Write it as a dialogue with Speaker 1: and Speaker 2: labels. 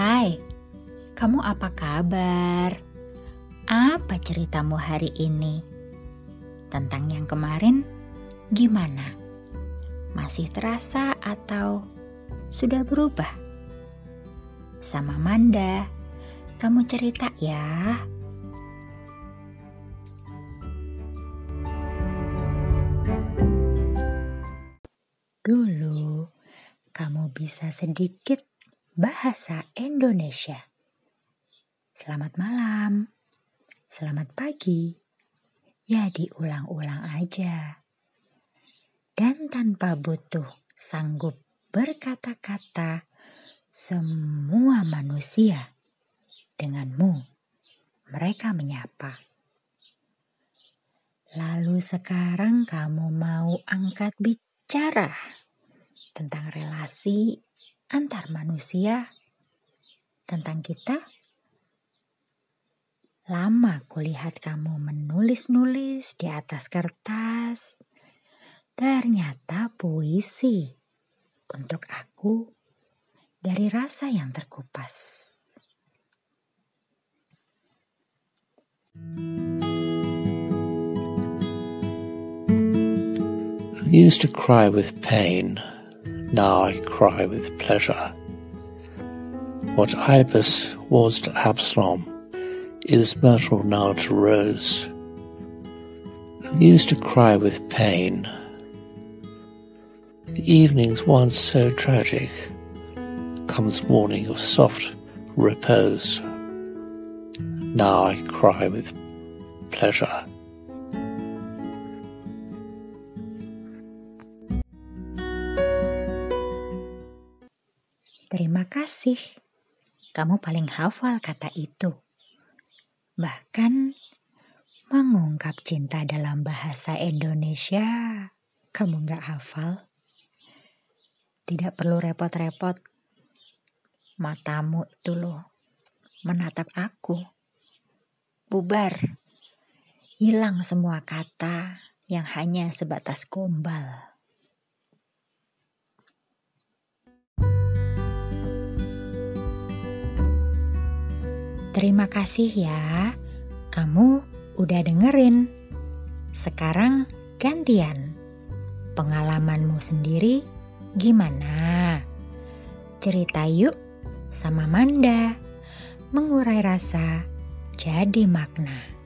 Speaker 1: Hai, kamu apa kabar? Apa ceritamu hari ini? Tentang yang kemarin, gimana? Masih terasa atau sudah berubah? Sama Manda, kamu cerita ya. Dulu, kamu bisa sedikit bahasa Indonesia. Selamat malam, selamat pagi. Ya diulang-ulang aja. Dan tanpa butuh sanggup berkata-kata, semua manusia denganmu mereka menyapa. Lalu sekarang kamu mau angkat bicara tentang relasi antar manusia, tentang kita. Lama kulihat kamu menulis-nulis di atas kertas. Ternyata puisi untuk aku dari rasa yang terkupas.
Speaker 2: I used to cry with pain Now I cry with pleasure. What Ibis was to Absalom is myrtle now to rose. I used to cry with pain. The evenings once so tragic comes morning of soft repose. Now I cry with pleasure.
Speaker 1: Terima kasih. Kamu paling hafal kata itu. Bahkan mengungkap cinta dalam bahasa Indonesia, kamu gak hafal. Tidak perlu repot-repot. Matamu itu loh, menatap aku. Bubar. Hilang semua kata yang hanya sebatas gombal. Terima kasih ya, kamu udah dengerin. Sekarang gantian. Pengalamanmu sendiri gimana? Cerita yuk sama Manda. Mengurai rasa jadi makna.